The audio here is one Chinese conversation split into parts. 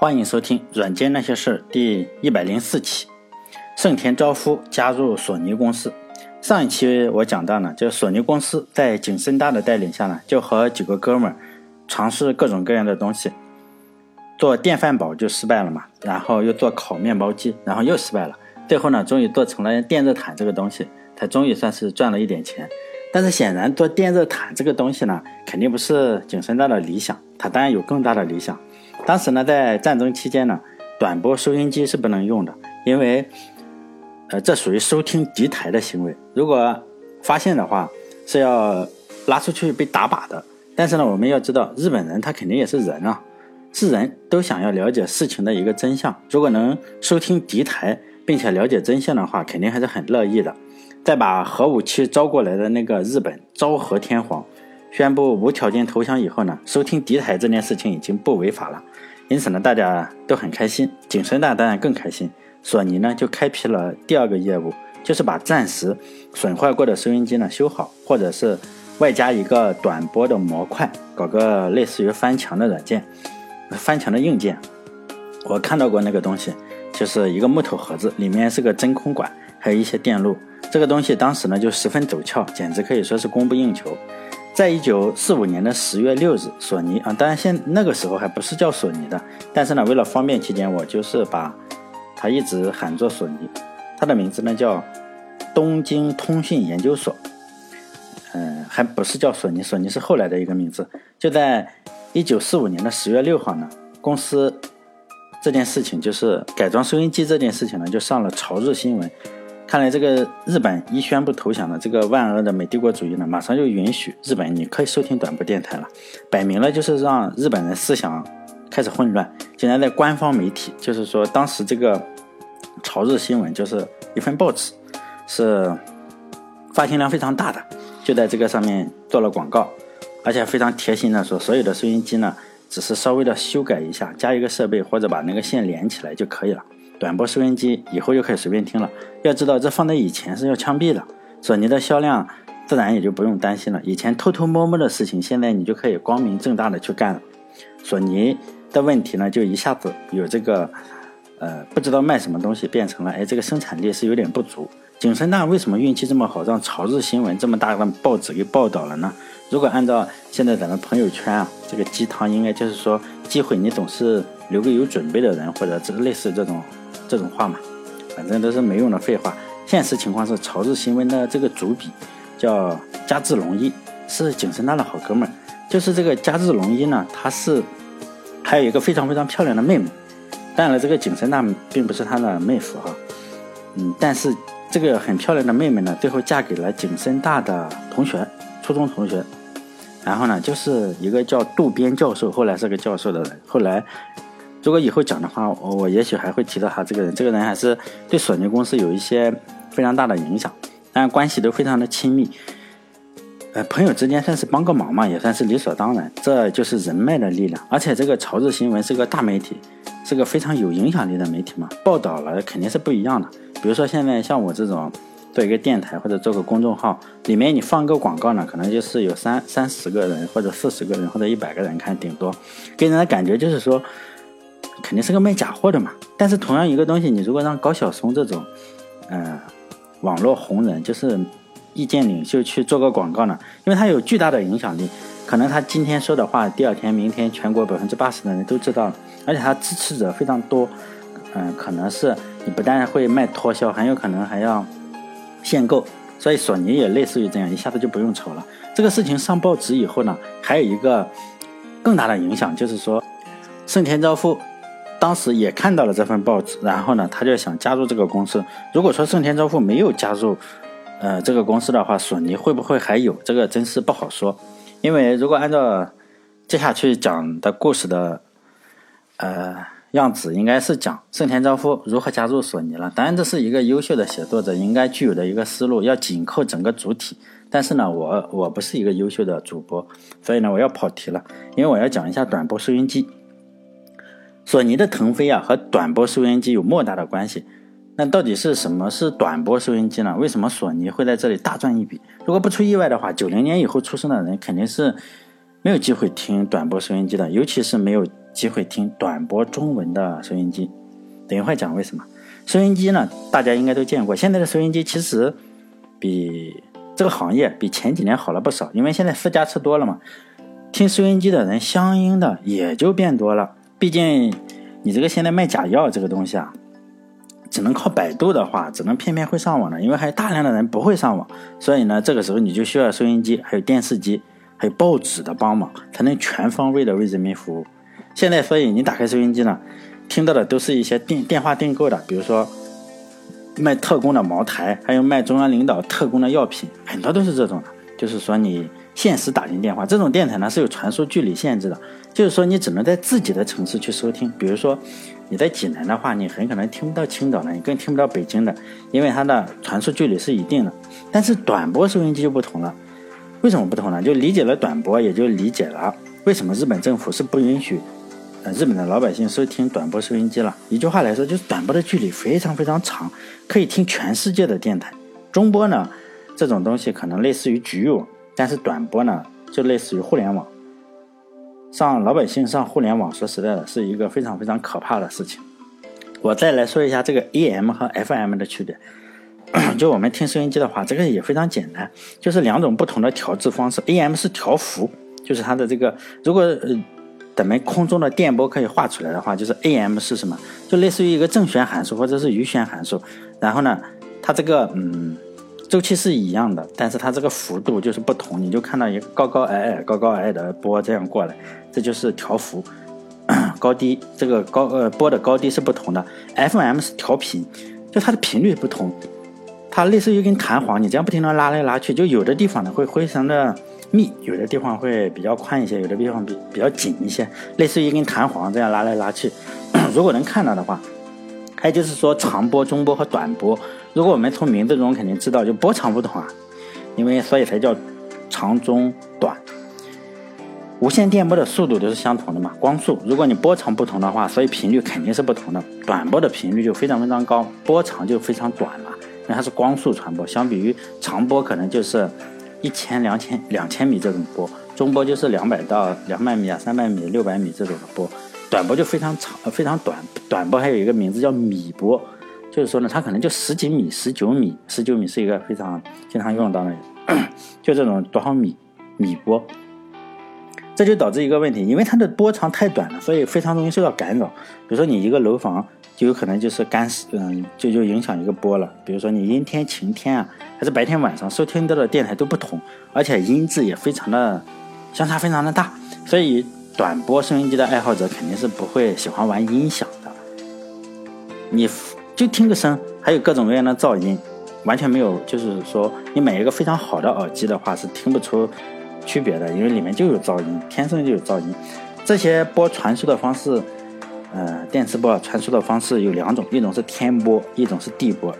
欢迎收听《软件那些事》第一百零四期。盛田昭夫加入索尼公司。上一期我讲到呢，就索尼公司在景深大的带领下呢，就和几个哥们儿尝试各种各样的东西。做电饭煲就失败了嘛，然后又做烤面包机，然后又失败了。最后呢，终于做成了电热毯这个东西，才终于算是赚了一点钱。但是显然做电热毯这个东西呢，肯定不是景深大的理想，他当然有更大的理想。当时呢，在战争期间呢，短波收音机是不能用的，因为，呃，这属于收听敌台的行为。如果发现的话，是要拉出去被打靶的。但是呢，我们要知道，日本人他肯定也是人啊，是人都想要了解事情的一个真相。如果能收听敌台并且了解真相的话，肯定还是很乐意的。再把核武器招过来的那个日本昭和天皇。宣布无条件投降以后呢，收听敌台这件事情已经不违法了，因此呢，大家都很开心，景深大当然更开心。索尼呢就开辟了第二个业务，就是把暂时损坏过的收音机呢修好，或者是外加一个短波的模块，搞个类似于翻墙的软件，翻墙的硬件。我看到过那个东西，就是一个木头盒子，里面是个真空管，还有一些电路。这个东西当时呢就十分走俏，简直可以说是供不应求。在一九四五年的十月六日，索尼啊，当然现那个时候还不是叫索尼的，但是呢，为了方便起见，我就是把它一直喊作索尼。它的名字呢叫东京通讯研究所，嗯，还不是叫索尼，索尼是后来的一个名字。就在一九四五年的十月六号呢，公司这件事情就是改装收音机这件事情呢，就上了朝日新闻。看来这个日本一宣布投降了，这个万恶的美帝国主义呢，马上就允许日本你可以收听短波电台了，摆明了就是让日本人思想开始混乱。竟然在官方媒体，就是说当时这个朝日新闻就是一份报纸，是发行量非常大的，就在这个上面做了广告，而且非常贴心的说，所有的收音机呢，只是稍微的修改一下，加一个设备或者把那个线连起来就可以了。短波收音机以后就可以随便听了。要知道，这放在以前是要枪毙的。索尼的销量自然也就不用担心了。以前偷偷摸摸的事情，现在你就可以光明正大的去干了。索尼的问题呢，就一下子有这个，呃，不知道卖什么东西，变成了，哎，这个生产力是有点不足。景深大为什么运气这么好，让朝日新闻这么大的报纸给报道了呢？如果按照现在咱们朋友圈啊，这个鸡汤应该就是说，机会你总是留给有准备的人，或者这类似这种。这种话嘛，反正都是没用的废话。现实情况是，朝日新闻的这个主笔叫加治龙一，是景深大的好哥们儿。就是这个加治龙一呢，他是还有一个非常非常漂亮的妹妹。当然了，这个景深大并不是他的妹夫哈，嗯，但是这个很漂亮的妹妹呢，最后嫁给了景深大的同学，初中同学。然后呢，就是一个叫渡边教授，后来是个教授的人，后来。如果以后讲的话，我我也许还会提到他这个人。这个人还是对索尼公司有一些非常大的影响，但关系都非常的亲密。呃，朋友之间算是帮个忙嘛，也算是理所当然。这就是人脉的力量。而且这个朝日新闻是个大媒体，是个非常有影响力的媒体嘛，报道了肯定是不一样的。比如说现在像我这种做一个电台或者做个公众号，里面你放个广告呢，可能就是有三三十个人或者四十个人或者一百个人看，顶多给人的感觉就是说。肯定是个卖假货的嘛，但是同样一个东西，你如果让高晓松这种，呃，网络红人，就是意见领袖去做个广告呢，因为他有巨大的影响力，可能他今天说的话，第二天、明天全国百分之八十的人都知道了，而且他支持者非常多，嗯，可能是你不但会卖脱销，很有可能还要限购，所以索尼也类似于这样，一下子就不用愁了。这个事情上报纸以后呢，还有一个更大的影响，就是说盛田昭夫。当时也看到了这份报纸，然后呢，他就想加入这个公司。如果说盛田昭夫没有加入，呃，这个公司的话，索尼会不会还有？这个真是不好说。因为如果按照接下去讲的故事的呃样子，应该是讲盛田昭夫如何加入索尼了。当然，这是一个优秀的写作者应该具有的一个思路，要紧扣整个主体。但是呢，我我不是一个优秀的主播，所以呢，我要跑题了，因为我要讲一下短波收音机。索尼的腾飞啊，和短波收音机有莫大的关系。那到底是什么是短波收音机呢？为什么索尼会在这里大赚一笔？如果不出意外的话，九零年以后出生的人肯定是没有机会听短波收音机的，尤其是没有机会听短波中文的收音机。等一会儿讲为什么。收音机呢，大家应该都见过。现在的收音机其实比这个行业比前几年好了不少，因为现在私家车多了嘛，听收音机的人相应的也就变多了。毕竟你这个现在卖假药这个东西啊，只能靠百度的话，只能骗骗会上网的，因为还有大量的人不会上网，所以呢，这个时候你就需要收音机、还有电视机、还有报纸的帮忙，才能全方位的为人民服务。现在，所以你打开收音机呢。听到的都是一些电电话订购的，比如说卖特供的茅台，还有卖中央领导特供的药品，很多都是这种的。就是说你限时打进电话，这种电台呢是有传输距离限制的，就是说你只能在自己的城市去收听。比如说你在济南的话，你很可能听不到青岛的，你更听不到北京的，因为它的传输距离是一定的。但是短波收音机就不同了，为什么不同呢？就理解了短波，也就理解了为什么日本政府是不允许。呃，日本的老百姓收听短波收音机了。一句话来说，就是短波的距离非常非常长，可以听全世界的电台。中波呢，这种东西可能类似于局域网，但是短波呢，就类似于互联网。上老百姓上互联网，说实在的，是一个非常非常可怕的事情。我再来说一下这个 AM 和 FM 的区别。就我们听收音机的话，这个也非常简单，就是两种不同的调制方式。AM 是调幅，就是它的这个，如果呃。咱们空中的电波可以画出来的话，就是 AM 是什么？就类似于一个正弦函数或者是余弦函数。然后呢，它这个嗯周期是一样的，但是它这个幅度就是不同。你就看到一个高高矮矮、高高矮矮的波这样过来，这就是调幅，高低这个高呃波的高低是不同的。FM 是调频，就它的频率不同，它类似于一根弹簧，你这样不停的拉来拉去，就有的地方呢会非常的。密有的地方会比较宽一些，有的地方比比较紧一些，类似于一根弹簧这样拉来拉去。如果能看到的话，还有就是说长波、中波和短波。如果我们从名字中肯定知道，就波长不同啊，因为所以才叫长、中、短。无线电波的速度都是相同的嘛，光速。如果你波长不同的话，所以频率肯定是不同的。短波的频率就非常非常高，波长就非常短嘛，因为它是光速传播，相比于长波可能就是。一千、两千、两千米这种波，中波就是两百到两百米啊、三百米、六百米这种的波，短波就非常长、非常短。短波还有一个名字叫米波，就是说呢，它可能就十几米、十九米、十九米是一个非常经常用到的，就这种多少米米波。这就导致一个问题，因为它的波长太短了，所以非常容易受到干扰。比如说你一个楼房。就有可能就是干，嗯，就就影响一个波了。比如说你阴天、晴天啊，还是白天、晚上收听到的电台都不同，而且音质也非常的相差非常的大。所以短波收音机的爱好者肯定是不会喜欢玩音响的。你就听个声，还有各种各样的噪音，完全没有，就是说你买一个非常好的耳机的话是听不出区别的，因为里面就有噪音，天生就有噪音。这些波传输的方式。呃，电磁波传输的方式有两种，一种是天波，一种是地波。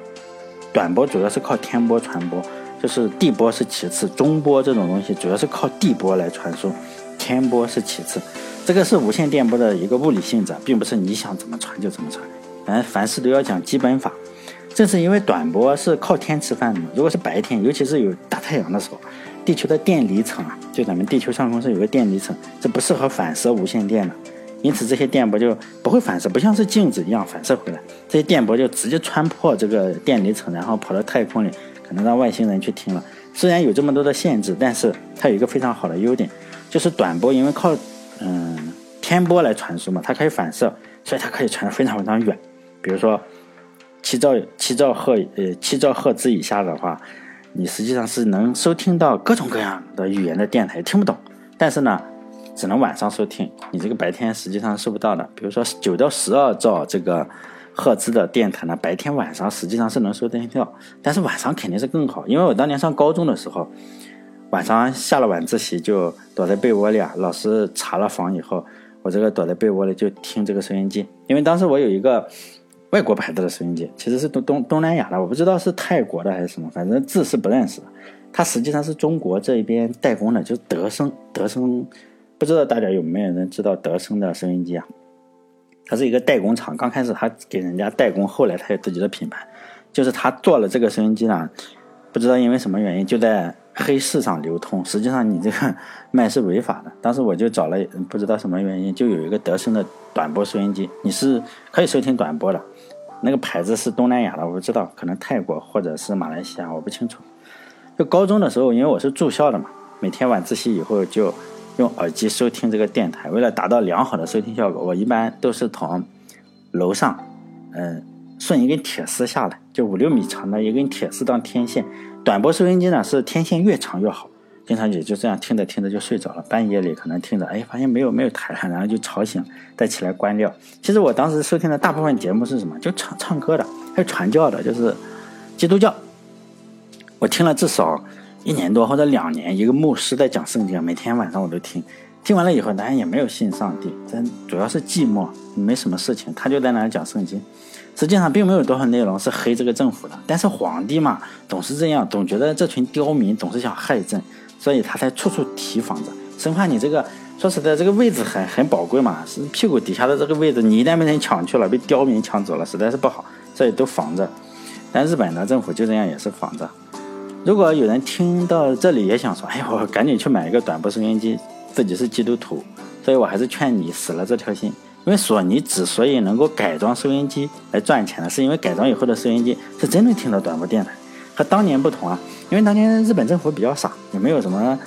短波主要是靠天波传播，就是地波是其次。中波这种东西主要是靠地波来传输，天波是其次。这个是无线电波的一个物理性质，并不是你想怎么传就怎么传。反正凡事都要讲基本法。正是因为短波是靠天吃饭的，如果是白天，尤其是有大太阳的时候，地球的电离层啊，就咱们地球上空是有个电离层，这不适合反射无线电的。因此，这些电波就不会反射，不像是镜子一样反射回来。这些电波就直接穿破这个电离层，然后跑到太空里，可能让外星人去听了。虽然有这么多的限制，但是它有一个非常好的优点，就是短波因为靠嗯天波来传输嘛，它可以反射，所以它可以传得非常非常远。比如说七兆七兆赫呃七兆赫兹以下的话，你实际上是能收听到各种各样的语言的电台，听不懂，但是呢。只能晚上收听，你这个白天实际上收不到的。比如说九到十二兆这个赫兹的电台呢，白天晚上实际上是能收听到，但是晚上肯定是更好。因为我当年上高中的时候，晚上下了晚自习就躲在被窝里啊，老师查了房以后，我这个躲在被窝里就听这个收音机。因为当时我有一个 外国牌子的收音机，其实是东东东南亚的，我不知道是泰国的还是什么，反正字是不认识的。它实际上是中国这一边代工的，就是德生，德生。不知道大家有没有人知道德生的收音机啊？它是一个代工厂，刚开始他给人家代工，后来他有自己的品牌。就是他做了这个收音机呢，不知道因为什么原因，就在黑市上流通，实际上你这个 卖是违法的。当时我就找了，不知道什么原因，就有一个德生的短波收音机，你是可以收听短波的。那个牌子是东南亚的，我不知道，可能泰国或者是马来西亚，我不清楚。就高中的时候，因为我是住校的嘛，每天晚自习以后就用耳机收听这个电台。为了达到良好的收听效果，我一般都是从楼上，嗯，顺一根铁丝下来，就五六米长的一根铁丝当天线。短波收音机呢是天线越长越好，经常也就这样听着听着就睡着了。半夜里可能听着，哎，发现没有没有台了，然后就吵醒，再起来关掉。其实我当时收听的大部分节目是什么？就唱唱歌的，还有传教的，就是基督教。我听了至少一年多或者两年，一个牧师在讲圣经，每天晚上我都听。听完了以后，当然也没有信上帝，但主要是寂寞，没什么事情，他就在那讲圣经。实际上并没有多少内容是黑这个政府的，但是皇帝嘛，总是这样，总觉得这群刁民总是想害朕，所以他才处处提防着，生怕你这个说实在，这个位置很很宝贵嘛，是屁股底下的这个位置，你一旦被人抢去了，被刁民抢走了，实在是不好，所以都防着。但日本的政府就这样也是防着。如果有人听到这里也想说，哎，我赶紧去买一个短波收音机，自己是基督徒，所以我还是劝你死了这条心。因为索尼之所以能够改装收音机来赚钱呢，是因为改装以后的收音机是真能听到短波电台，和当年不同啊。因为当年日本政府比较傻，也没有什么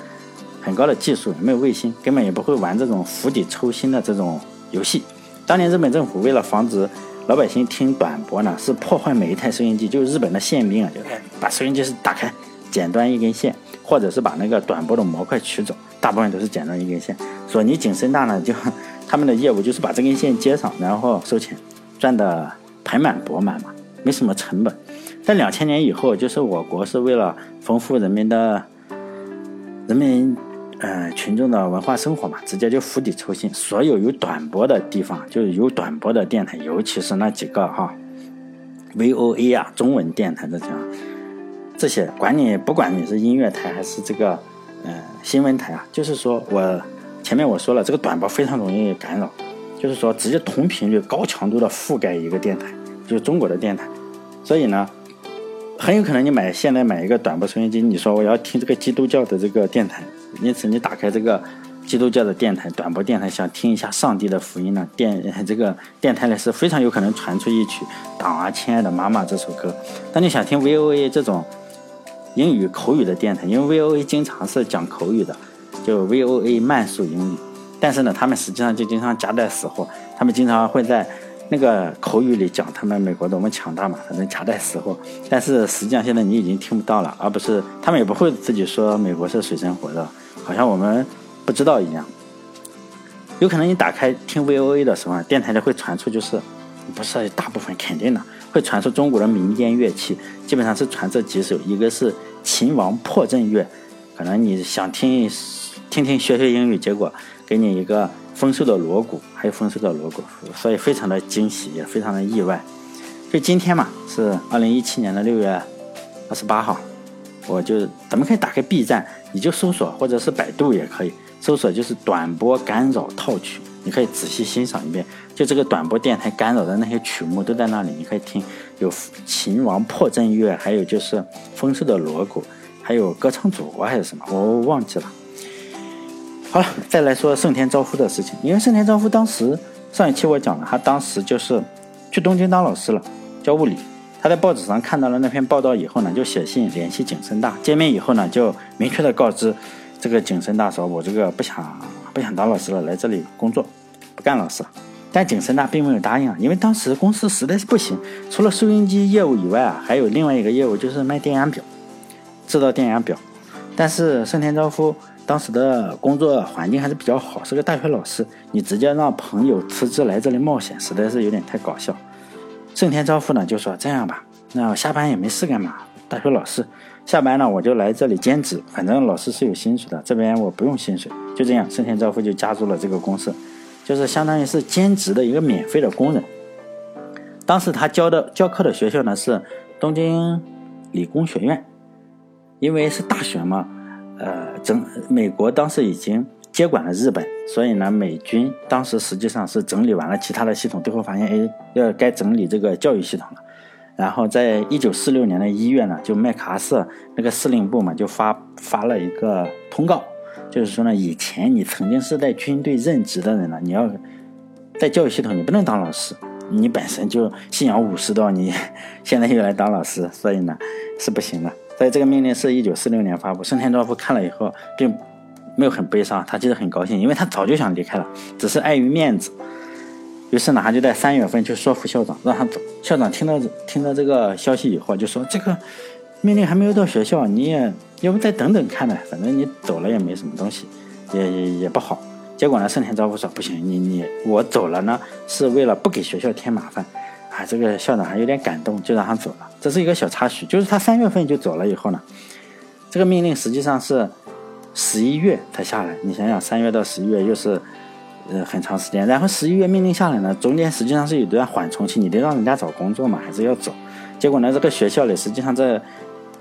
很高的技术，也没有卫星，根本也不会玩这种釜底抽薪的这种游戏。当年日本政府为了防止老百姓听短波呢，是破坏每一台收音机，就是日本的宪兵啊，就把收音机是打开，剪断一根线，或者是把那个短波的模块取走，大部分都是剪断一根线。索尼景深大呢就。他们的业务就是把这根线接上，然后收钱，赚的盆满钵满嘛，没什么成本。在两千年以后，就是我国是为了丰富人民的、人民呃群众的文化生活嘛，直接就釜底抽薪，所有有短波的地方，就是有短波的电台，尤其是那几个哈，VOA 啊，中文电台这些，这些管你不管你是音乐台还是这个呃新闻台啊，就是说我。前面我说了，这个短波非常容易干扰，就是说直接同频率、高强度的覆盖一个电台，就是中国的电台。所以呢，很有可能你买现在买一个短波收音机，你说我要听这个基督教的这个电台，因此你打开这个基督教的电台、短波电台，想听一下上帝的福音呢，电这个电台里是非常有可能传出一曲《党啊，亲爱的妈妈》这首歌。当你想听 VOA 这种英语口语的电台，因为 VOA 经常是讲口语的。就 VOA 慢速英语，但是呢，他们实际上就经常夹带私货，他们经常会在那个口语里讲他们美国多么强大嘛，反正夹带私货。但是实际上现在你已经听不到了，而不是他们也不会自己说美国是水深火热，好像我们不知道一样。有可能你打开听 VOA 的时候，电台里会传出，就是不是大部分肯定的会传出中国的民间乐器，基本上是传这几首，一个是秦王破阵乐，可能你想听。听听学学英语，结果给你一个丰收的锣鼓，还有丰收的锣鼓，所以非常的惊喜，也非常的意外。就今天嘛，是二零一七年的六月二十八号，我就咱们可以打开 B 站，你就搜索，或者是百度也可以搜索，就是短波干扰套曲，你可以仔细欣赏一遍。就这个短波电台干扰的那些曲目都在那里，你可以听，有秦王破阵乐，还有就是丰收的锣鼓，还有歌唱祖国还是什么，我忘记了。好了，再来说盛田昭夫的事情。因为盛田昭夫当时上一期我讲了，他当时就是去东京当老师了，教物理。他在报纸上看到了那篇报道以后呢，就写信联系景深大。见面以后呢，就明确的告知这个景深大说：“我这个不想不想当老师了，来这里工作，不干老师了。”但景深大并没有答应啊，因为当时公司实在是不行，除了收音机业务以外啊，还有另外一个业务就是卖电压表，制造电压表。但是盛田昭夫。当时的工作环境还是比较好，是个大学老师。你直接让朋友辞职来这里冒险，实在是有点太搞笑。盛田昭夫呢就说：“这样吧，那我下班也没事干嘛？大学老师下班呢我就来这里兼职，反正老师是有薪水的，这边我不用薪水。”就这样，盛田昭夫就加入了这个公司，就是相当于是兼职的一个免费的工人。当时他教的教课的学校呢是东京理工学院，因为是大学嘛。呃，整美国当时已经接管了日本，所以呢，美军当时实际上是整理完了其他的系统，最后发现，哎，要该整理这个教育系统了。然后在一九四六年的一月呢，就麦克阿瑟那个司令部嘛，就发发了一个通告，就是说呢，以前你曾经是在军队任职的人呢，你要在教育系统你不能当老师，你本身就信仰武士道，你现在又来当老师，所以呢是不行的。所以这个命令是一九四六年发布，盛田昭夫看了以后，并没有很悲伤，他其实很高兴，因为他早就想离开了，只是碍于面子。于是呢，他就在三月份去说服校长，让他走。校长听到听到这个消息以后，就说：“这个命令还没有到学校，你也要不再等等看呢？反正你走了也没什么东西，也也也不好。”结果呢，盛田昭夫说：“不行，你你我走了呢，是为了不给学校添麻烦。”啊，这个校长还有点感动，就让他走了。这是一个小插曲，就是他三月份就走了以后呢，这个命令实际上是十一月才下来。你想想，三月到十一月又是。呃，很长时间，然后十一月命令下来呢，中间实际上是有段缓冲期，你得让人家找工作嘛，还是要走。结果呢，这个学校里实际上这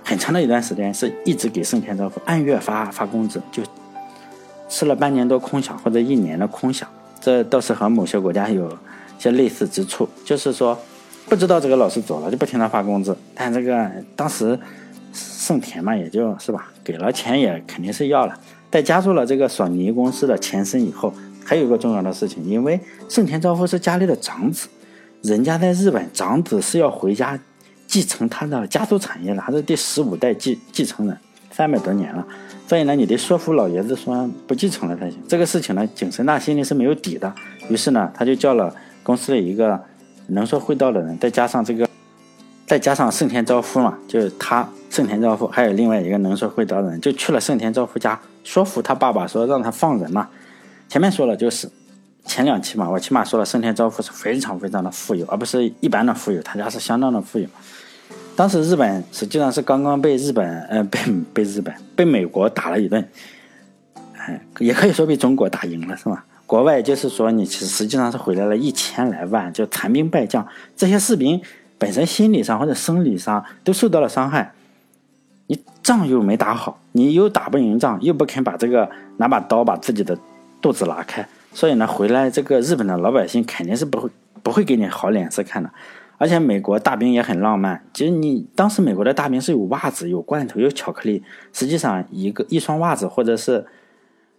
很长的一段时间是一直给盛田昭夫按月发发工资，就吃了半年多空饷或者一年的空饷。这倒是和某些国家有些类似之处，就是说不知道这个老师走了就不停的发工资，但这个当时盛田嘛，也就是吧，给了钱也肯定是要了。在加入了这个索尼公司的前身以后。还有一个重要的事情，因为盛田昭夫是家里的长子，人家在日本，长子是要回家继承他的家族产业的，他是第十五代继继承人，三百多年了，所以呢，你得说服老爷子说不继承了才行。这个事情呢，景深大心里是没有底的，于是呢，他就叫了公司里一个能说会道的人，再加上这个，再加上盛田昭夫嘛，就是他盛田昭夫，还有另外一个能说会道的人，就去了盛田昭夫家，说服他爸爸说让他放人嘛。前面说了，就是前两期嘛，我起码说了，盛田昭夫是非常非常的富有，而不是一般的富有，他家是相当的富有。当时日本实际上是刚刚被日本，呃，被被日本被美国打了一顿，哎，也可以说被中国打赢了，是吧？国外就是说，你实实际上是回来了一千来万，就残兵败将，这些士兵本身心理上或者生理上都受到了伤害，你仗又没打好，你又打不赢仗，又不肯把这个拿把刀把自己的。肚子拉开，所以呢，回来这个日本的老百姓肯定是不会不会给你好脸色看的。而且美国大兵也很浪漫，其实你当时美国的大兵是有袜子、有罐头、有巧克力，实际上一个一双袜子或者是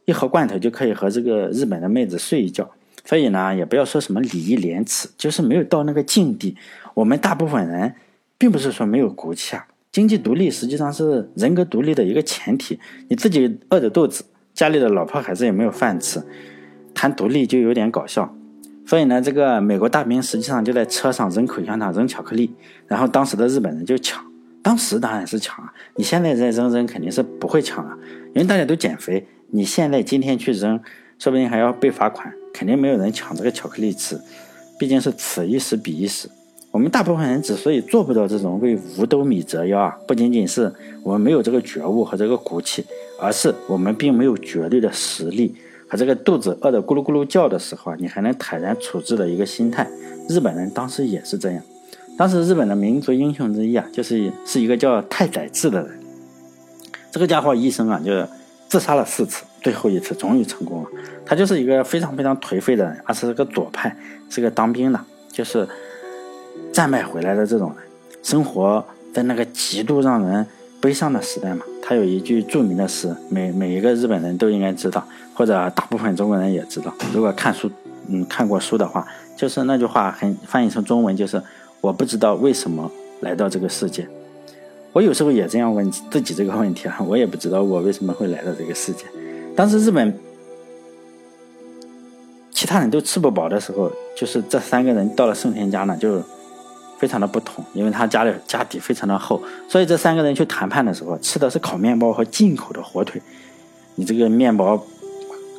一盒罐头就可以和这个日本的妹子睡一觉。所以呢，也不要说什么礼义廉耻，就是没有到那个境地。我们大部分人并不是说没有骨气啊，经济独立实际上是人格独立的一个前提。你自己饿着肚子。家里的老婆孩子也没有饭吃，谈独立就有点搞笑。所以呢，这个美国大兵实际上就在车上扔口香糖、扔巧克力，然后当时的日本人就抢。当时当然是抢啊，你现在再扔扔肯定是不会抢啊，因为大家都减肥。你现在今天去扔，说不定还要被罚款，肯定没有人抢这个巧克力吃。毕竟是此一时彼一时。我们大部分人之所以做不到这种为五斗米折腰啊，不仅仅是我们没有这个觉悟和这个骨气。而是我们并没有绝对的实力和这个肚子饿得咕噜咕噜叫的时候啊，你还能坦然处置的一个心态。日本人当时也是这样。当时日本的民族英雄之一啊，就是是一个叫太宰治的人。这个家伙一生啊，就是自杀了四次，最后一次终于成功了。他就是一个非常非常颓废的人，而且是个左派，是个当兵的，就是战败回来的这种人，生活在那个极度让人。悲伤的时代嘛，他有一句著名的诗，每每一个日本人都应该知道，或者大部分中国人也知道。如果看书，嗯，看过书的话，就是那句话，很翻译成中文就是“我不知道为什么来到这个世界”。我有时候也这样问自己这个问题啊，我也不知道我为什么会来到这个世界。当时日本其他人都吃不饱的时候，就是这三个人到了盛田家呢，就。非常的不同，因为他家里家底非常的厚，所以这三个人去谈判的时候，吃的是烤面包和进口的火腿。你这个面包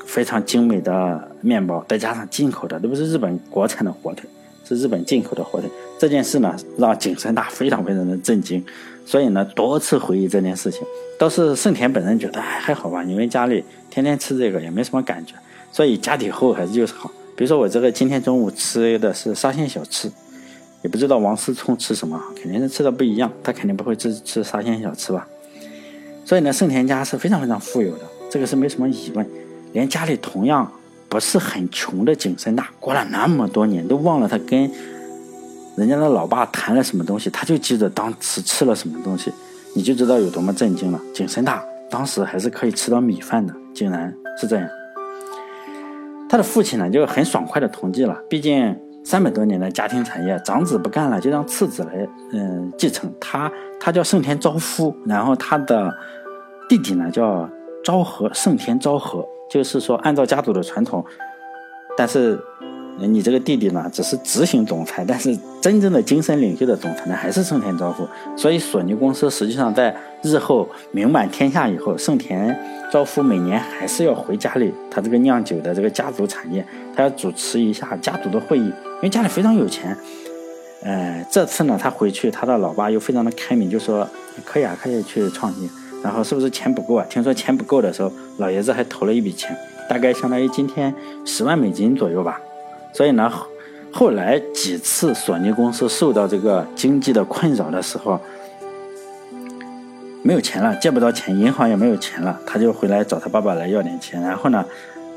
非常精美的面包，再加上进口的，都不是日本国产的火腿，是日本进口的火腿。这件事呢，让景深大非常非常的震惊，所以呢，多次回忆这件事情。倒是盛田本人觉得，哎，还好吧，因为家里天天吃这个也没什么感觉，所以家底厚还是就是好。比如说我这个今天中午吃的是沙县小吃。也不知道王思聪吃什么，肯定是吃的不一样。他肯定不会吃吃沙县小吃吧？所以呢，盛田家是非常非常富有的，这个是没什么疑问。连家里同样不是很穷的景深大，过了那么多年都忘了他跟人家的老爸谈了什么东西，他就记得当时吃了什么东西，你就知道有多么震惊了。景深大当时还是可以吃到米饭的，竟然是这样。他的父亲呢，就很爽快的同意了，毕竟三百多年的家庭产业，长子不干了，就让次子来，嗯，继承。他他叫盛田昭夫，然后他的弟弟呢叫昭和，盛田昭和，就是说按照家族的传统，但是。你这个弟弟呢，只是执行总裁，但是真正的精神领袖的总裁呢，还是盛田昭夫。所以索尼公司实际上在日后名满天下以后，盛田昭夫每年还是要回家里，他这个酿酒的这个家族产业，他要主持一下家族的会议，因为家里非常有钱。呃，这次呢，他回去，他的老爸又非常的开明，就说可以啊，可以去创业。然后是不是钱不够啊？听说钱不够的时候，老爷子还投了一笔钱，大概相当于今天十万美金左右吧。所以呢，后来几次索尼公司受到这个经济的困扰的时候，没有钱了，借不到钱，银行也没有钱了，他就回来找他爸爸来要点钱，然后呢，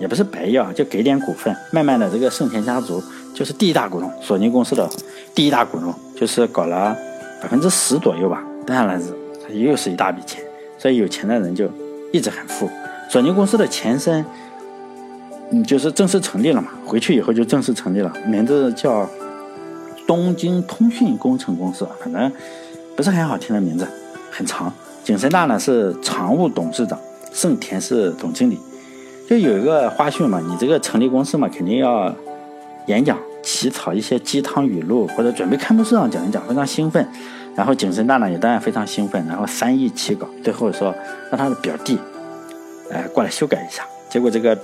也不是白要，就给点股份。慢慢的，这个盛田家族就是第一大股东，索尼公司的第一大股东，就是搞了百分之十左右吧。当然了，又是一大笔钱，所以有钱的人就一直很富。索尼公司的前身。嗯，就是正式成立了嘛，回去以后就正式成立了，名字叫东京通讯工程公司，反正不是很好听的名字，很长。景深大呢是常务董事长，盛田是总经理。就有一个花絮嘛，你这个成立公司嘛，肯定要演讲、起草一些鸡汤语录，或者准备开幕式上讲一讲，非常兴奋。然后景深大呢也当然非常兴奋，然后三易起稿，最后说让他的表弟，哎过来修改一下，结果这个。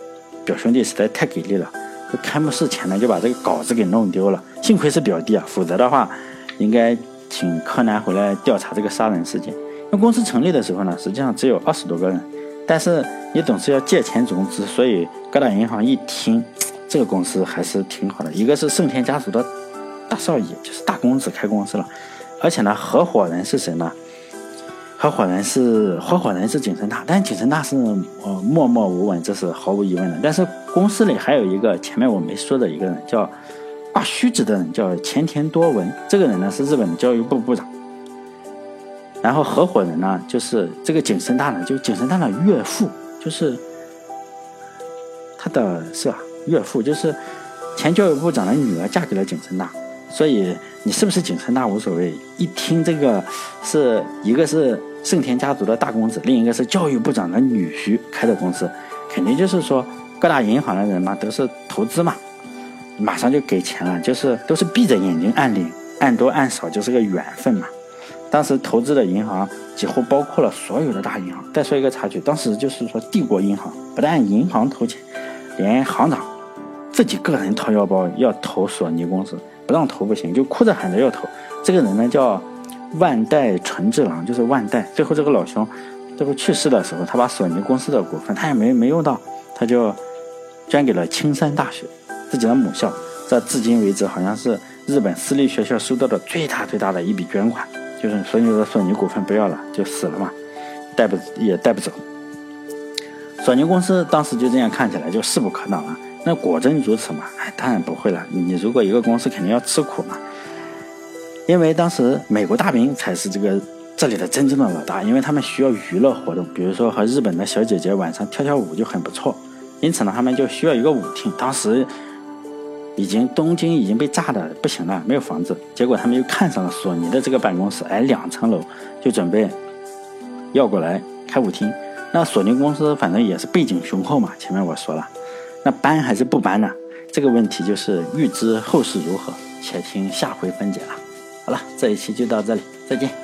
表兄弟实在太给力了，这开幕式前呢就把这个稿子给弄丢了。幸亏是表弟啊，否则的话，应该请柯南回来调查这个杀人事件。那公司成立的时候呢，实际上只有二十多个人，但是你总是要借钱融资，所以各大银行一听，这个公司还是挺好的。一个是盛田家族的大少爷，就是大公子开公司了，而且呢，合伙人是谁呢？合伙人是合伙人是景深大，但是景深大是呃默默无闻，这是毫无疑问的。但是公司里还有一个前面我没说的一个人，叫挂虚职的人，叫前田多文。这个人呢是日本的教育部部长。然后合伙人呢就是这个景深大呢，就景深大的岳父，就是他的是吧？岳父就是前教育部长的女儿嫁给了景深大，所以你是不是景深大无所谓。一听这个是一个是。盛田家族的大公子，另一个是教育部长的女婿开的公司，肯定就是说各大银行的人嘛，都是投资嘛，马上就给钱了，就是都是闭着眼睛按领，按多按少就是个缘分嘛。当时投资的银行几乎包括了所有的大银行。再说一个插曲，当时就是说帝国银行不但银行投钱，连行长自己个人掏腰包要投索尼公司，不让投不行，就哭着喊着要投。这个人呢叫。万代纯治郎就是万代，最后这个老兄，这不去世的时候，他把索尼公司的股份他也没没用到，他就捐给了青山大学，自己的母校。这至今为止好像是日本私立学校收到的最大最大的一笔捐款，就是所以说索尼股份不要了，就死了嘛，带不也带不走。索尼公司当时就这样看起来就势不可挡了，那果真如此吗？哎，当然不会了。你如果一个公司肯定要吃苦嘛。因为当时美国大兵才是这个这里的真正的老大，因为他们需要娱乐活动，比如说和日本的小姐姐晚上跳跳舞就很不错，因此呢，他们就需要一个舞厅。当时已经东京已经被炸的不行了，没有房子，结果他们又看上了索尼的这个办公室，哎，两层楼，就准备要过来开舞厅。那索尼公司反正也是背景雄厚嘛，前面我说了，那搬还是不搬呢？这个问题就是预知后事如何，且听下回分解了。好了，这一期就到这里，再见。